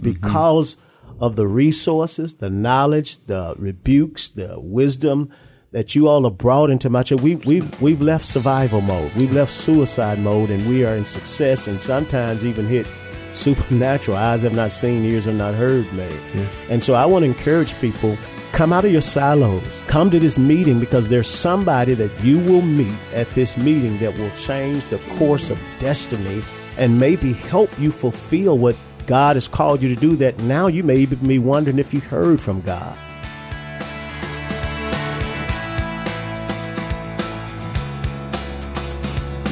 Mm-hmm. because of the resources, the knowledge, the rebukes, the wisdom that you all have brought into my church. We, we've, we've left survival mode, we've left suicide mode, and we are in success and sometimes even hit supernatural. Eyes have not seen, ears have not heard, man. And so I want to encourage people come out of your silos, come to this meeting because there's somebody that you will meet at this meeting that will change the course of destiny and maybe help you fulfill what God has called you to do that now you may even be wondering if you've heard from God.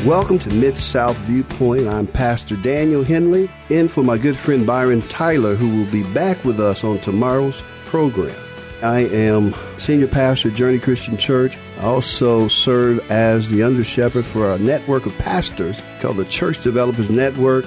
Welcome to Mid South Viewpoint. I'm Pastor Daniel Henley, in for my good friend Byron Tyler, who will be back with us on tomorrow's program. I am senior pastor at Journey Christian Church. I also serve as the under shepherd for our network of pastors called the Church Developers Network.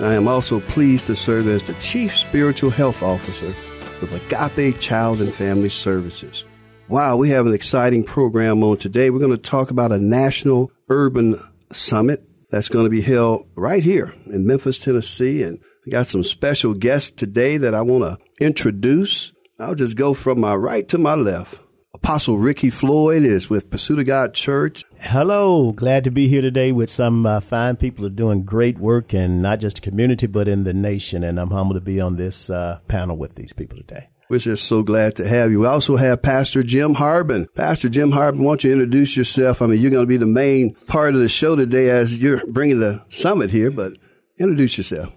I am also pleased to serve as the chief spiritual health officer with Agape Child and Family Services. Wow, we have an exciting program on today. We're going to talk about a national urban summit that's going to be held right here in Memphis, Tennessee. And we got some special guests today that I want to introduce. I'll just go from my right to my left. Apostle Ricky Floyd is with Pursuit of God Church. Hello, glad to be here today with some uh, fine people who are doing great work in not just the community but in the nation. And I'm humbled to be on this uh, panel with these people today. We're just so glad to have you. We also have Pastor Jim Harbin. Pastor Jim Harbin, why don't you introduce yourself? I mean, you're going to be the main part of the show today as you're bringing the summit here, but introduce yourself.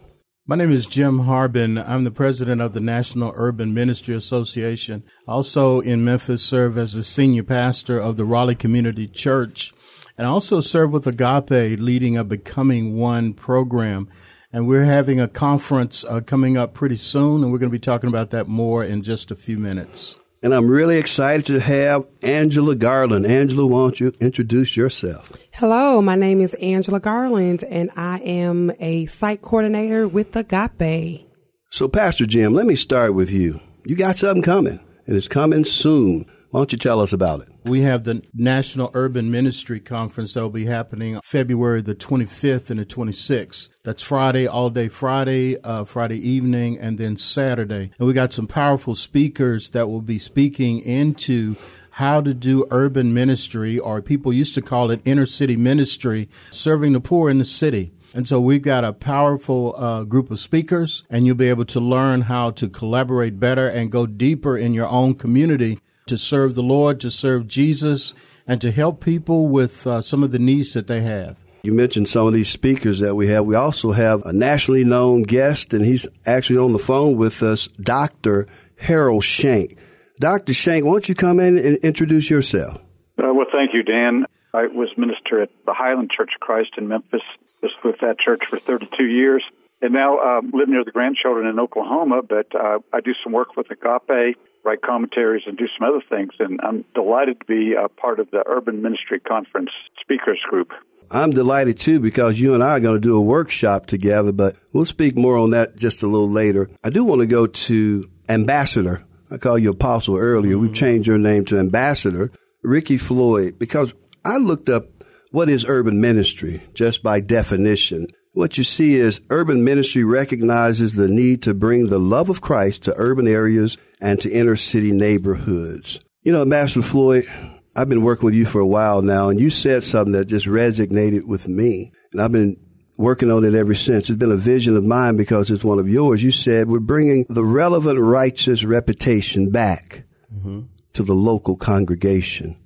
My name is Jim Harbin. I'm the president of the National Urban Ministry Association. Also in Memphis, serve as the senior pastor of the Raleigh Community Church, and also serve with Agape, leading a Becoming One program. And we're having a conference uh, coming up pretty soon, and we're going to be talking about that more in just a few minutes. And I'm really excited to have Angela Garland. Angela, why don't you introduce yourself? Hello, my name is Angela Garland, and I am a site coordinator with Agape. So, Pastor Jim, let me start with you. You got something coming, and it's coming soon. Why don't you tell us about it? We have the National Urban Ministry Conference that will be happening February the 25th and the 26th. That's Friday, all day Friday, uh, Friday evening, and then Saturday. And we got some powerful speakers that will be speaking into how to do urban ministry, or people used to call it inner city ministry, serving the poor in the city. And so we've got a powerful uh, group of speakers, and you'll be able to learn how to collaborate better and go deeper in your own community to serve the Lord, to serve Jesus, and to help people with uh, some of the needs that they have. You mentioned some of these speakers that we have. We also have a nationally known guest, and he's actually on the phone with us, Dr. Harold Shank. Dr. Shank, why don't you come in and introduce yourself? Uh, well, thank you, Dan. I was minister at the Highland Church of Christ in Memphis. Was with that church for 32 years, and now uh, live near the grandchildren in Oklahoma. But uh, I do some work with Agape, write commentaries, and do some other things. And I'm delighted to be a part of the Urban Ministry Conference speakers group. I'm delighted too because you and I are going to do a workshop together, but we'll speak more on that just a little later. I do want to go to Ambassador. I called you Apostle earlier. We've changed your name to Ambassador, Ricky Floyd, because I looked up what is urban ministry just by definition. What you see is urban ministry recognizes the need to bring the love of Christ to urban areas and to inner city neighborhoods. You know, Master Floyd, I've been working with you for a while now, and you said something that just resonated with me. And I've been working on it ever since. It's been a vision of mine because it's one of yours. You said we're bringing the relevant righteous reputation back mm-hmm. to the local congregation.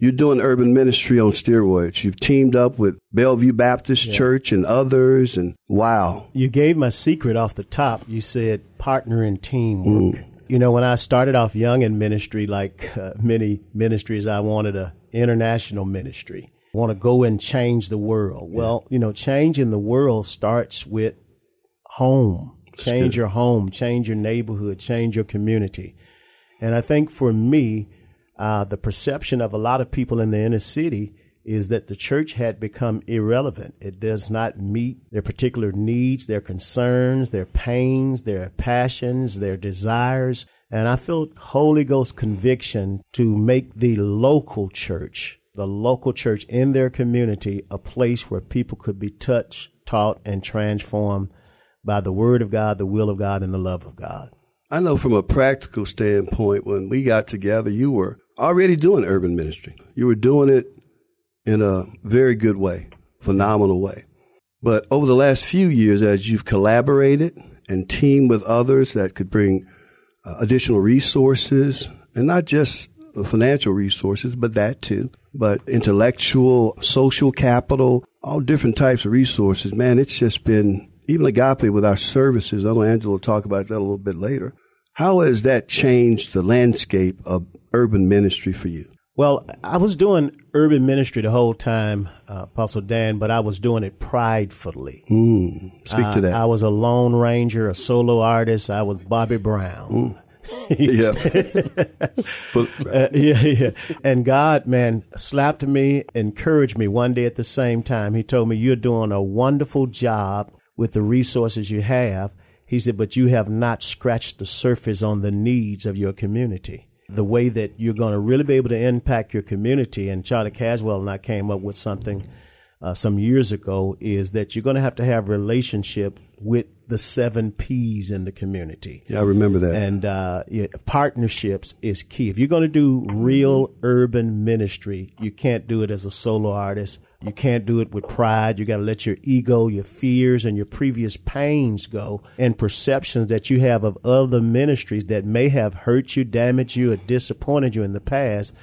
You're doing urban ministry on steroids. You've teamed up with Bellevue Baptist Church and others, and wow. You gave my secret off the top. You said partner and teamwork. You know, when I started off young in ministry, like uh, many ministries, I wanted a international ministry. I want to go and change the world. Well, you know, changing the world starts with home. Change your home, change your neighborhood, change your community. And I think for me, uh, the perception of a lot of people in the inner city is that the church had become irrelevant. It does not meet their particular needs, their concerns, their pains, their passions, their desires. And I feel Holy Ghost conviction to make the local church, the local church in their community, a place where people could be touched, taught, and transformed by the Word of God, the will of God, and the love of God. I know from a practical standpoint, when we got together, you were already doing urban ministry. You were doing it in a very good way, phenomenal way. But over the last few years, as you've collaborated and teamed with others that could bring uh, additional resources, and not just financial resources, but that too, but intellectual, social capital, all different types of resources. Man, it's just been even agape with our services. I know Angela will talk about that a little bit later. How has that changed the landscape of urban ministry for you? Well, I was doing urban ministry the whole time, uh, Apostle Dan, but I was doing it pridefully. Mm, speak to that. I was a lone ranger, a solo artist. I was Bobby Brown. Mm. yeah. but, uh, yeah, yeah. And God, man, slapped me, encouraged me one day at the same time. He told me, You're doing a wonderful job with the resources you have. He said, But you have not scratched the surface on the needs of your community the way that you're going to really be able to impact your community. And Charlie Caswell and I came up with something uh, some years ago is that you're going to have to have relationship with the seven P's in the community. Yeah, I remember that. And uh, partnerships is key. If you're going to do real urban ministry, you can't do it as a solo artist. You can't do it with pride. You got to let your ego, your fears, and your previous pains go, and perceptions that you have of other ministries that may have hurt you, damaged you, or disappointed you in the past.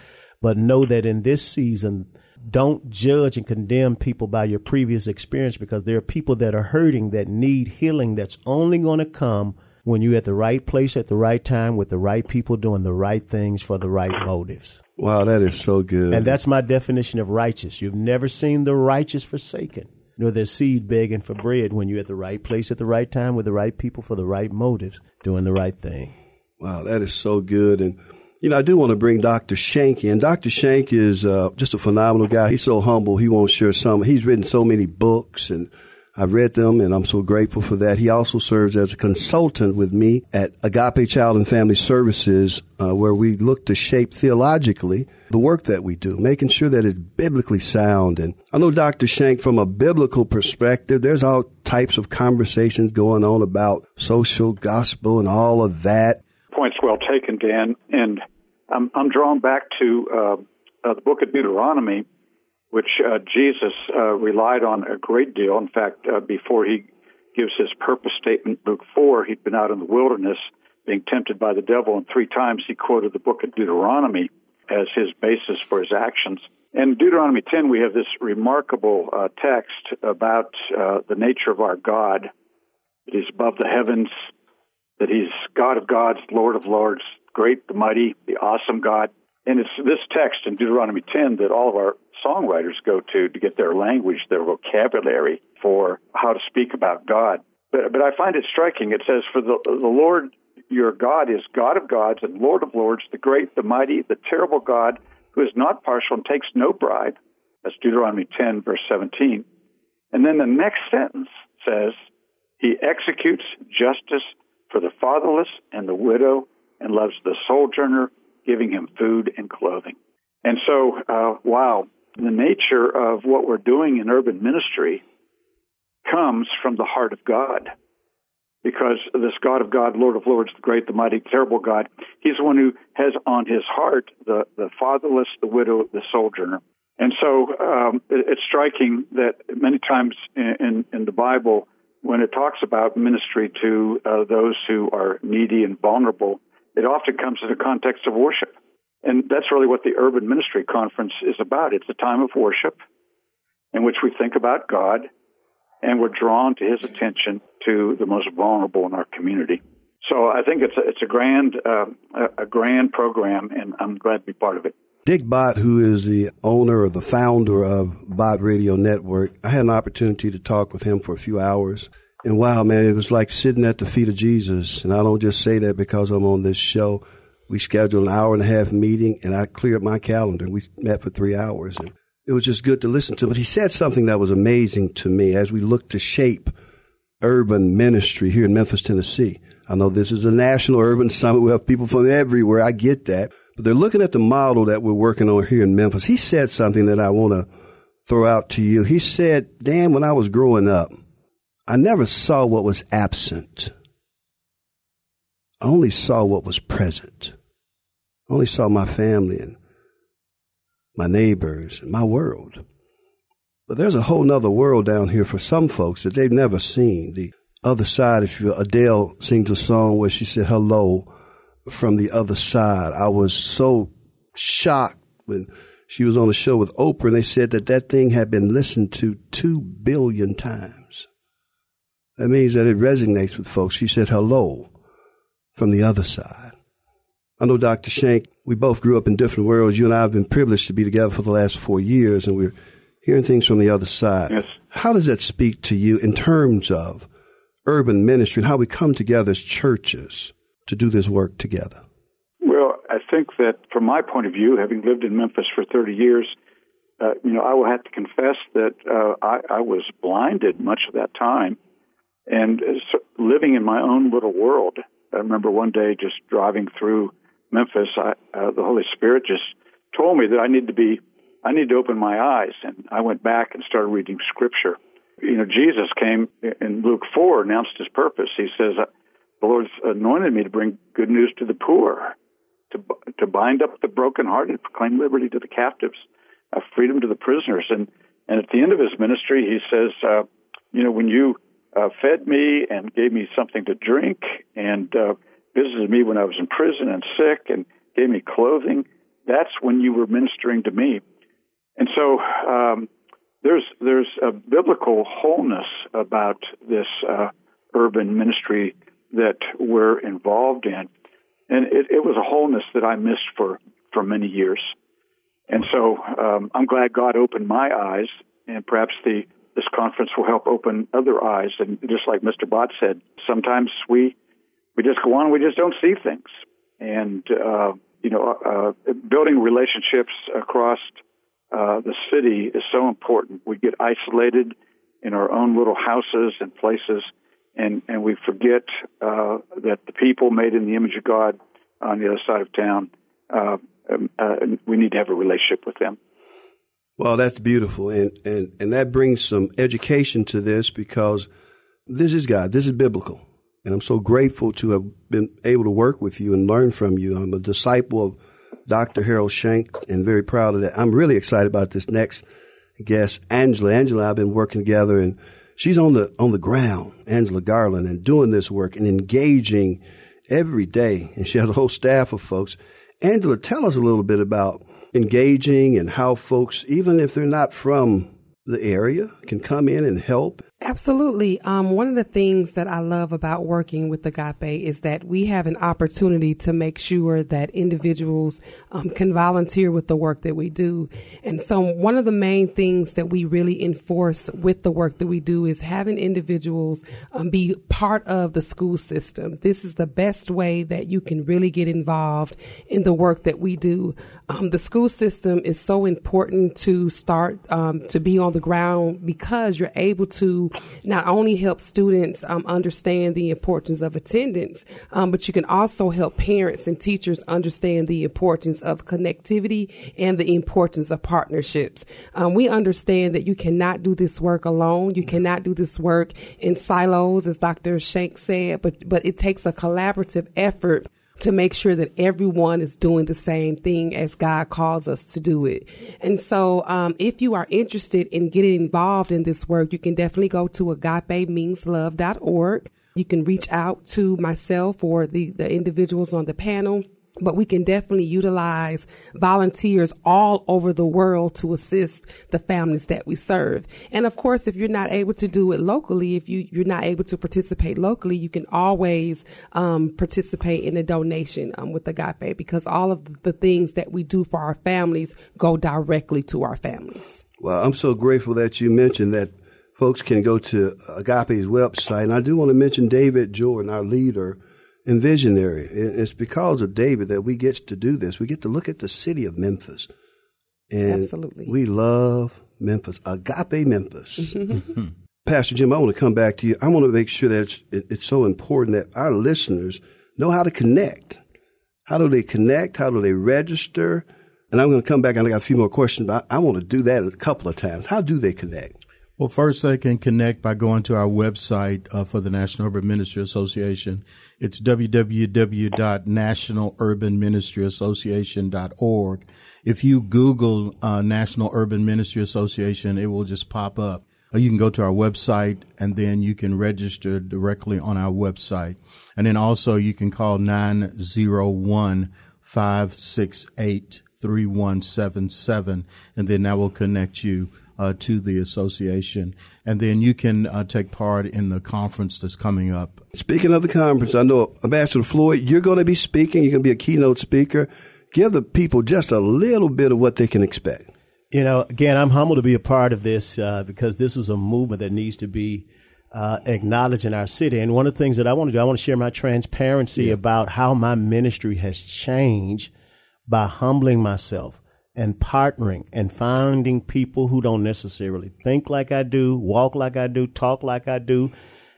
But know that in this season, don't judge and condemn people by your previous experience because there are people that are hurting that need healing that's only going to come when you're at the right place at the right time with the right people doing the right things for the right motives. Wow, that is so good. And that's my definition of righteous. You've never seen the righteous forsaken, nor their seed begging for bread when you're at the right place at the right time with the right people for the right motives, doing the right thing. Wow, that is so good. And you know, I do want to bring Dr. Shank in. Dr. Shank is uh, just a phenomenal guy. He's so humble. He won't share some. He's written so many books and I've read them and I'm so grateful for that. He also serves as a consultant with me at Agape Child and Family Services, uh, where we look to shape theologically the work that we do, making sure that it's biblically sound. And I know Dr. Shank, from a biblical perspective, there's all types of conversations going on about social gospel and all of that point's well taken, Dan. And I'm, I'm drawn back to uh, uh, the book of Deuteronomy, which uh, Jesus uh, relied on a great deal. In fact, uh, before he gives his purpose statement, Luke 4, he'd been out in the wilderness being tempted by the devil, and three times he quoted the book of Deuteronomy as his basis for his actions. In Deuteronomy 10, we have this remarkable uh, text about the nature of our God. It is above the heavens, that he's God of gods, Lord of lords, great, the mighty, the awesome God. And it's this text in Deuteronomy 10 that all of our songwriters go to to get their language, their vocabulary for how to speak about God. But, but I find it striking. It says, For the, the Lord your God is God of gods and Lord of lords, the great, the mighty, the terrible God, who is not partial and takes no bribe. That's Deuteronomy 10, verse 17. And then the next sentence says, He executes justice for the fatherless and the widow and loves the sojourner, giving him food and clothing. And so, uh, wow, the nature of what we're doing in urban ministry comes from the heart of God. Because this God of God, Lord of Lords, the great, the mighty, terrible God, He's the one who has on His heart the, the fatherless, the widow, the sojourner. And so um, it, it's striking that many times in, in, in the Bible, when it talks about ministry to uh, those who are needy and vulnerable, it often comes in the context of worship. And that's really what the Urban Ministry Conference is about. It's a time of worship in which we think about God and we're drawn to His attention to the most vulnerable in our community. So I think it's a, it's a grand uh, a grand program, and I'm glad to be part of it. Dick Bott, who is the owner or the founder of Bott Radio Network, I had an opportunity to talk with him for a few hours. And wow, man, it was like sitting at the feet of Jesus. And I don't just say that because I'm on this show. We scheduled an hour and a half meeting and I cleared my calendar. We met for three hours and it was just good to listen to. But he said something that was amazing to me as we look to shape urban ministry here in Memphis, Tennessee. I know this is a national urban summit. We have people from everywhere. I get that. But they're looking at the model that we're working on here in Memphis. He said something that I want to throw out to you. He said, Dan, when I was growing up, I never saw what was absent. I only saw what was present. I only saw my family and my neighbors and my world. But there's a whole nother world down here for some folks that they've never seen. The other side, if you Adele sings a song where she said hello from the other side. I was so shocked when she was on the show with Oprah and they said that that thing had been listened to two billion times. That means that it resonates with folks. She said hello from the other side. I know Dr. Shank, we both grew up in different worlds. You and I have been privileged to be together for the last four years and we're hearing things from the other side. Yes. How does that speak to you in terms of urban ministry and how we come together as churches to do this work together? Well, I think that from my point of view, having lived in Memphis for 30 years, uh, you know, I will have to confess that uh, I, I was blinded much of that time and uh, living in my own little world. I remember one day just driving through Memphis, I, uh, the Holy Spirit just told me that I need to be, I need to open my eyes, and I went back and started reading Scripture. You know, Jesus came in Luke four, announced his purpose. He says, "The Lord's anointed me to bring good news to the poor, to to bind up the brokenhearted, proclaim liberty to the captives, uh, freedom to the prisoners." And and at the end of his ministry, he says, uh, "You know, when you uh, fed me and gave me something to drink and uh, visited me when I was in prison and sick and gave me clothing. That's when you were ministering to me. And so um, there's there's a biblical wholeness about this uh, urban ministry that we're involved in, and it, it, was a wholeness that I missed for for many years. And so um, I'm glad God opened my eyes, and perhaps the this conference will help open other eyes. And just like Mr. Bott said, sometimes we we just go on, we just don't see things. And, uh, you know, uh, building relationships across uh, the city is so important. We get isolated in our own little houses and places, and, and we forget uh, that the people made in the image of God on the other side of town, uh, um, uh, we need to have a relationship with them. Well, that's beautiful. And, and, and that brings some education to this because this is God. This is biblical. And I'm so grateful to have been able to work with you and learn from you. I'm a disciple of Dr. Harold Shank and very proud of that. I'm really excited about this next guest, Angela. Angela I have been working together and she's on the, on the ground, Angela Garland, and doing this work and engaging every day. And she has a whole staff of folks. Angela, tell us a little bit about engaging and how folks, even if they're not from the area, can come in and help Absolutely. Um, one of the things that I love about working with Agape is that we have an opportunity to make sure that individuals um, can volunteer with the work that we do. And so one of the main things that we really enforce with the work that we do is having individuals um, be part of the school system. This is the best way that you can really get involved in the work that we do. Um, the school system is so important to start um, to be on the ground because you're able not only help students um, understand the importance of attendance, um, but you can also help parents and teachers understand the importance of connectivity and the importance of partnerships. Um, we understand that you cannot do this work alone. You cannot do this work in silos, as Dr. Shank said, but, but it takes a collaborative effort to make sure that everyone is doing the same thing as God calls us to do it. And so, um, if you are interested in getting involved in this work, you can definitely go to agapemeanslove.org. You can reach out to myself or the, the individuals on the panel but we can definitely utilize volunteers all over the world to assist the families that we serve. And of course, if you're not able to do it locally, if you, you're not able to participate locally, you can always um, participate in a donation um, with Agape because all of the things that we do for our families go directly to our families. Well, I'm so grateful that you mentioned that folks can go to Agape's website. And I do want to mention David Jordan, our leader and visionary. It's because of David that we get to do this. We get to look at the city of Memphis. And Absolutely. we love Memphis, agape Memphis. Pastor Jim, I want to come back to you. I want to make sure that it's, it's so important that our listeners know how to connect. How do they connect? How do they register? And I'm going to come back and I got a few more questions, but I want to do that a couple of times. How do they connect? Well, first they can connect by going to our website uh, for the National Urban Ministry Association. It's www.nationalurbanministryassociation.org. If you Google uh, National Urban Ministry Association, it will just pop up. Or you can go to our website and then you can register directly on our website. And then also you can call 901 568 3177 and then that will connect you uh, to the association, and then you can uh, take part in the conference that's coming up. Speaking of the conference, I know Ambassador Floyd, you're going to be speaking. You're going to be a keynote speaker. Give the people just a little bit of what they can expect. You know, again, I'm humbled to be a part of this uh, because this is a movement that needs to be uh, acknowledged in our city. And one of the things that I want to do, I want to share my transparency yeah. about how my ministry has changed by humbling myself and partnering and finding people who don't necessarily think like I do, walk like I do, talk like I do.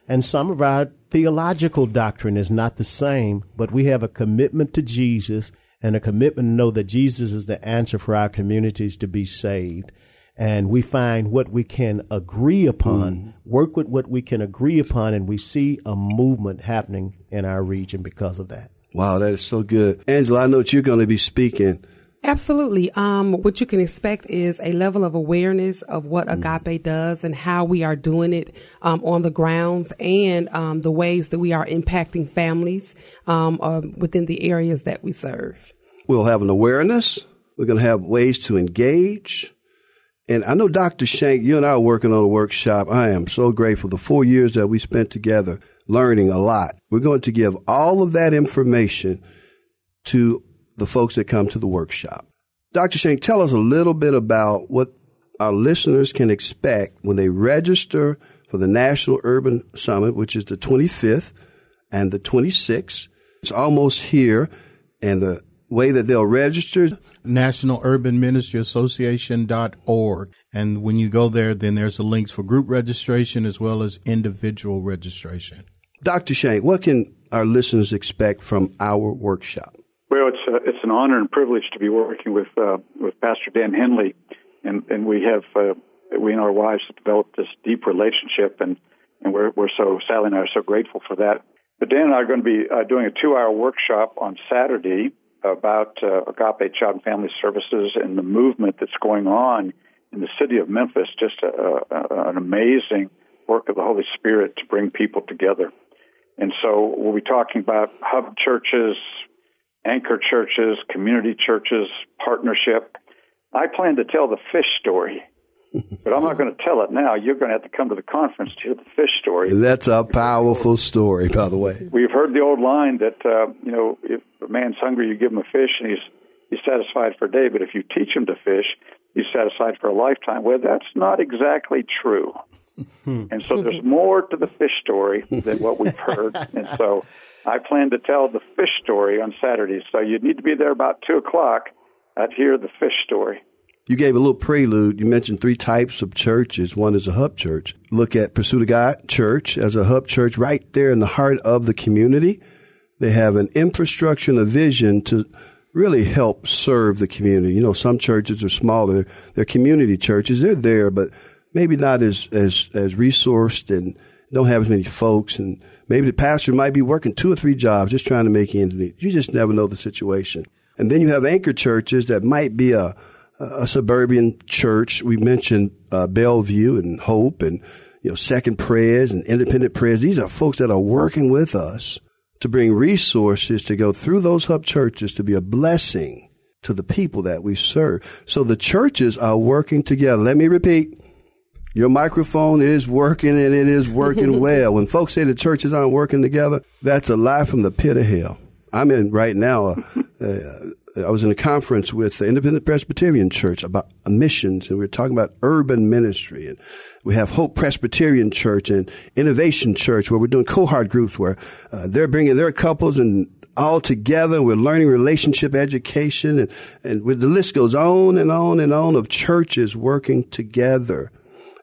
And some of our theological doctrine is not the same, but we have a commitment to Jesus and a commitment to know that Jesus is the answer for our communities to be saved. And we find what we can agree upon, mm. work with what we can agree upon, and we see a movement happening in our region because of that. Wow, that is so good. Angela, I know that you're going to be speaking Absolutely. Um, what you can expect is a level of awareness of what mm. Agape does and how we are doing it um, on the grounds and um, the ways that we are impacting families um, uh, within the areas that we serve. We'll have an awareness. We're going to have ways to engage. And I know Dr. Shank, you and I are working on a workshop. I am so grateful. The four years that we spent together learning a lot. We're going to give all of that information to the folks that come to the workshop. Dr. Shank, tell us a little bit about what our listeners can expect when they register for the National Urban Summit, which is the 25th and the 26th. It's almost here, and the way that they'll register National Urban Ministry Association.org. And when you go there, then there's a links for group registration as well as individual registration. Dr. Shank, what can our listeners expect from our workshop? Well, it's a, it's an honor and privilege to be working with uh, with Pastor Dan Henley, and and we have uh, we and our wives have developed this deep relationship, and and we're we're so Sally and I are so grateful for that. But Dan and I are going to be uh, doing a two hour workshop on Saturday about uh, Agape Child and Family Services and the movement that's going on in the city of Memphis. Just a, a, an amazing work of the Holy Spirit to bring people together. And so we'll be talking about hub churches, anchor churches, community churches, partnership. I plan to tell the fish story, but I'm not going to tell it now. You're going to have to come to the conference to hear the fish story. That's a powerful story, by the way. We've heard the old line that uh, you know, if a man's hungry, you give him a fish, and he's he's satisfied for a day. But if you teach him to fish, he's satisfied for a lifetime. Well, that's not exactly true. Hmm. and so there's more to the fish story than what we've heard. And so I plan to tell the fish story on Saturday. So you need to be there about 2 o'clock to hear the fish story. You gave a little prelude. You mentioned three types of churches. One is a hub church. Look at Pursuit of God Church as a hub church right there in the heart of the community. They have an infrastructure and a vision to really help serve the community. You know, some churches are smaller. They're community churches. They're there, but maybe not as, as, as resourced and don't have as many folks. And maybe the pastor might be working two or three jobs just trying to make ends meet. You just never know the situation. And then you have anchor churches that might be a, a suburban church. We mentioned uh, Bellevue and Hope and, you know, Second Prayers and Independent Prayers. These are folks that are working with us to bring resources to go through those hub churches to be a blessing to the people that we serve. So the churches are working together. Let me repeat. Your microphone is working and it is working well. When folks say the churches aren't working together, that's a lie from the pit of hell. I'm in right now. Uh, uh, I was in a conference with the Independent Presbyterian Church about missions, and we were talking about urban ministry. And we have Hope Presbyterian Church and Innovation Church, where we're doing cohort groups where uh, they're bringing their couples and all together. We're learning relationship education, and, and the list goes on and on and on of churches working together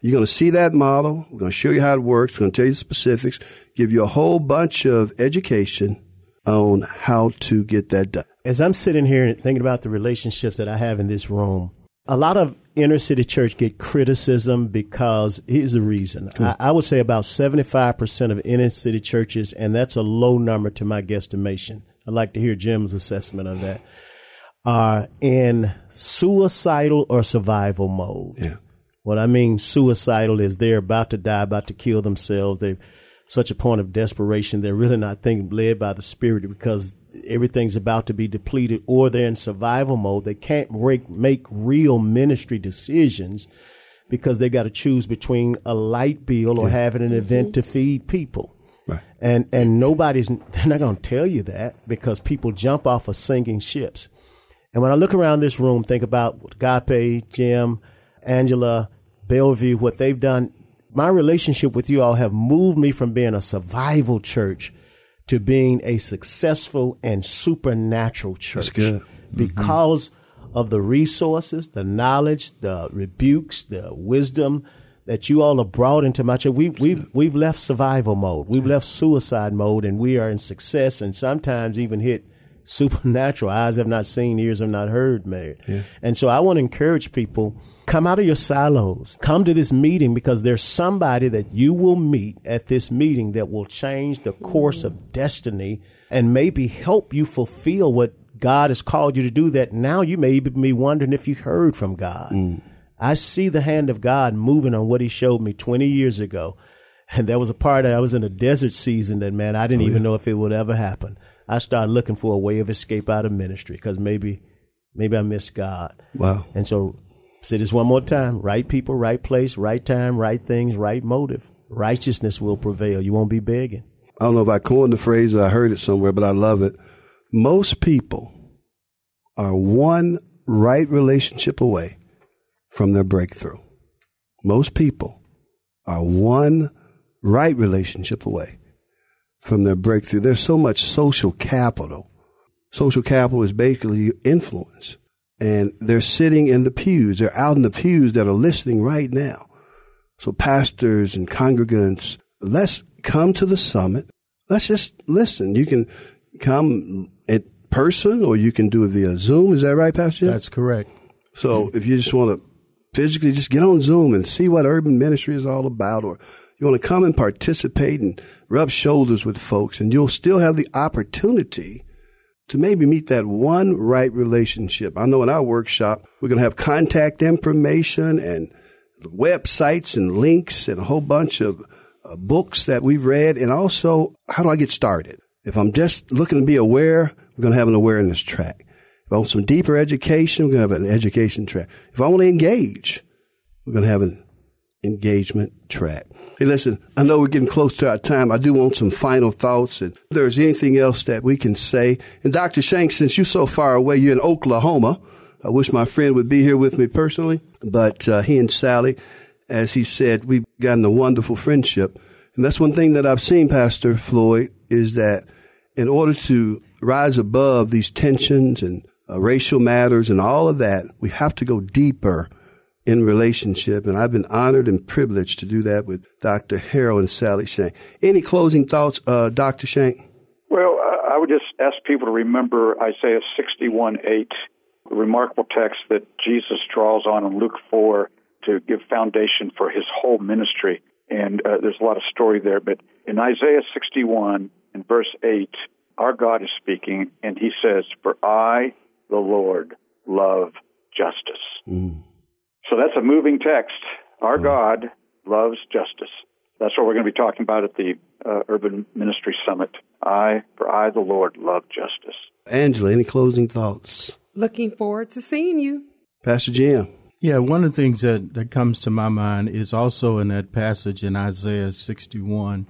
you're going to see that model. We're going to show you how it works. We're going to tell you the specifics, give you a whole bunch of education on how to get that done. As I'm sitting here and thinking about the relationships that I have in this room, a lot of inner city church get criticism because here's the reason. I, I, would say about 75% of inner city churches, and that's a low number to my guesstimation. I'd like to hear Jim's assessment of that, are in suicidal or survival mode. Yeah. What I mean suicidal is they're about to die, about to kill themselves. They've such a point of desperation. They're really not thinking led by the Spirit because everything's about to be depleted or they're in survival mode. They can't make, make real ministry decisions because they got to choose between a light bill or yeah. having an event mm-hmm. to feed people. Right. And and nobody's they're not going to tell you that because people jump off of sinking ships. And when I look around this room, think about Agape, Jim, Angela, Bellevue, what they've done my relationship with you all have moved me from being a survival church to being a successful and supernatural church. Mm-hmm. Because of the resources, the knowledge, the rebukes, the wisdom that you all have brought into my church. We, we've, we've left survival mode. We've left suicide mode and we are in success and sometimes even hit supernatural. Eyes have not seen, ears have not heard, Mayor. Yeah. And so I want to encourage people Come out of your silos. Come to this meeting because there's somebody that you will meet at this meeting that will change the course of destiny and maybe help you fulfill what God has called you to do that now you may even be wondering if you've heard from God. Mm. I see the hand of God moving on what he showed me 20 years ago. And there was a part that I was in a desert season that, man, I didn't oh, even yeah. know if it would ever happen. I started looking for a way of escape out of ministry because maybe, maybe I missed God. Wow. And so Say this one more time right people, right place, right time, right things, right motive. Righteousness will prevail. You won't be begging. I don't know if I coined the phrase or I heard it somewhere, but I love it. Most people are one right relationship away from their breakthrough. Most people are one right relationship away from their breakthrough. There's so much social capital. Social capital is basically influence and they're sitting in the pews. They're out in the pews that are listening right now. So pastors and congregants, let's come to the summit. Let's just listen. You can come in person or you can do it via Zoom. Is that right, Pastor? Jim? That's correct. So if you just want to physically just get on Zoom and see what urban ministry is all about, or you want to come and participate and rub shoulders with folks, and you'll still have the opportunity to maybe meet that one right relationship. I know in our workshop, we're going to have contact information and websites and links and a whole bunch of uh, books that we've read. And also, how do I get started? If I'm just looking to be aware, we're going to have an awareness track. If I want some deeper education, we're going to have an education track. If I want to engage, we're going to have an engagement track. Hey, listen, I know we're getting close to our time. I do want some final thoughts. And if there's anything else that we can say. And Dr. Shank, since you're so far away, you're in Oklahoma. I wish my friend would be here with me personally, but uh, he and Sally, as he said, we've gotten a wonderful friendship. And that's one thing that I've seen, Pastor Floyd, is that in order to rise above these tensions and uh, racial matters and all of that, we have to go deeper in relationship. And I've been honored and privileged to do that with Dr. Harold and Sally Shank. Any closing thoughts, uh, Dr. Shank? Well, I would just ask people to remember Isaiah 61 8, the remarkable text that Jesus draws on in Luke 4 to give foundation for his whole ministry. And uh, there's a lot of story there. But in Isaiah 61, in verse 8, our God is speaking, and he says, For I, the Lord, love justice. Mm. So that's a moving text. Our God loves justice. That's what we're going to be talking about at the uh, Urban Ministry Summit. I, for I, the Lord, love justice. Angela, any closing thoughts? Looking forward to seeing you. Pastor Jim. Yeah, one of the things that, that comes to my mind is also in that passage in Isaiah 61.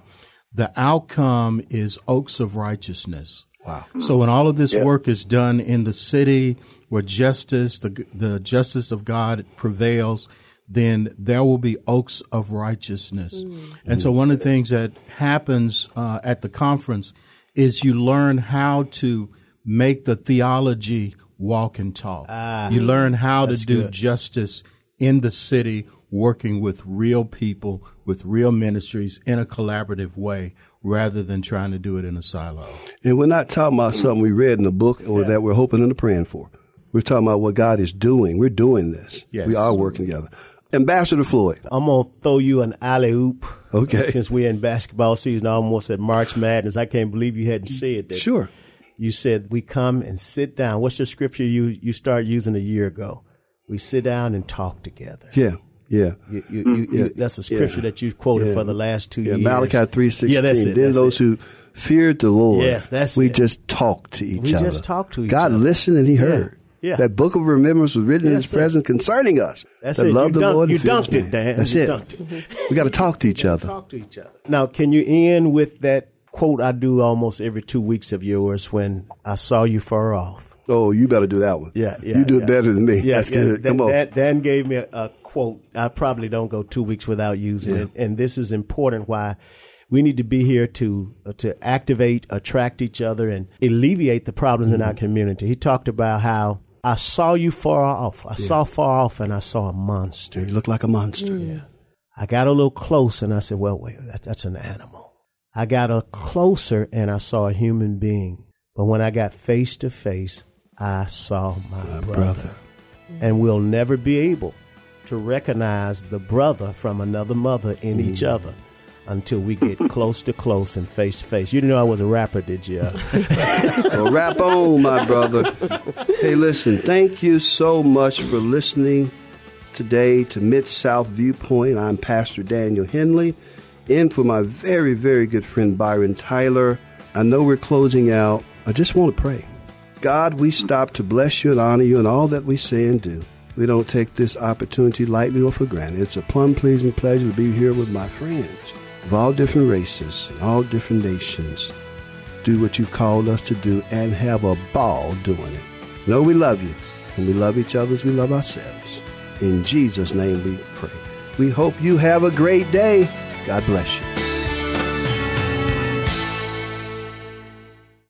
The outcome is oaks of righteousness. Wow. So when all of this yeah. work is done in the city where justice, the, the justice of God prevails, then there will be oaks of righteousness. Mm. And so one of the things that happens uh, at the conference is you learn how to make the theology walk and talk. Ah, you learn how to do good. justice in the city, working with real people, with real ministries in a collaborative way rather than trying to do it in a silo. And we're not talking about something we read in the book or yeah. that we're hoping and praying for. We're talking about what God is doing. We're doing this. Yes. We are working together. Ambassador Floyd. I'm gonna throw you an alley oop. Okay. Since we're in basketball season, I almost at March Madness. I can't believe you hadn't said that. Sure. You said we come and sit down. What's the scripture you you started using a year ago? We sit down and talk together. Yeah. Yeah. You, you, mm-hmm. you, you, that's a scripture Yeah. that you've quoted Yeah. for the last two Yeah, years. Malachi three sixteen. Yeah, that's it. Then that's those it. who feared the Lord. Yes, that's we it. just talked to each We other. We just talked to each God other. God listened and He Yeah. heard. Yeah. That book of remembrance was written in His presence concerning us. That's that it. love You the Lord. you and fear His dunked it. Dan. That's You it. it. we got to talk to each other. Talk to each other. Now, can you end with that quote I do almost every two weeks of yours when I saw you far off? Oh, you better do that one. Yeah, yeah. You do yeah. it better than me. Yeah, That's yeah. good. Dan, Come on. Dan, Dan gave me a, a quote. I probably don't go two weeks without using Yeah. it, and this is important. Why we need to be here to uh, to activate, attract each other, and alleviate the problems in our Mm-hmm. community. He talked about how I saw you far off. I saw far off, and I saw a monster. you look like a monster. Mm. I got a little close, and I said, "Well, wait, that, that's an animal." I got a closer, and I saw a human being. But when I got face to face, I saw my, brother. brother. And we'll never be able to recognize the brother from another mother in each Mm. other until we get close to close and face to face. You didn't know I was a rapper, did you? Well, rap on, my brother. Hey, listen, thank you so much for listening today to Mid South Viewpoint. I'm Pastor Daniel Henley, in for my very, very good friend Byron Tyler. I know we're closing out. I just want to pray. God, we stop to bless you and honor you in all that we say and do. We don't take this opportunity lightly or for granted. It's a plum pleasing pleasure to be here with my friends of all different races, and all different nations do what you've called us to do and have a ball doing it. Know we love you, and we love each other as we love ourselves. In Jesus' name we pray. We hope you have a great day. God bless you.